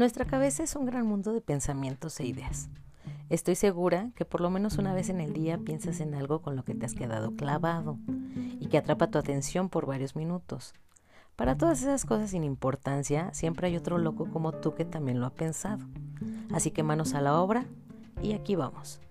Nuestra cabeza es un gran mundo de pensamientos e ideas. Estoy segura que por lo menos una vez en el día piensas en algo con lo que te has quedado clavado y que atrapa tu atención por varios minutos. Para todas esas cosas sin importancia, siempre hay otro loco como tú que también lo ha pensado. Así que manos a la obra y aquí vamos.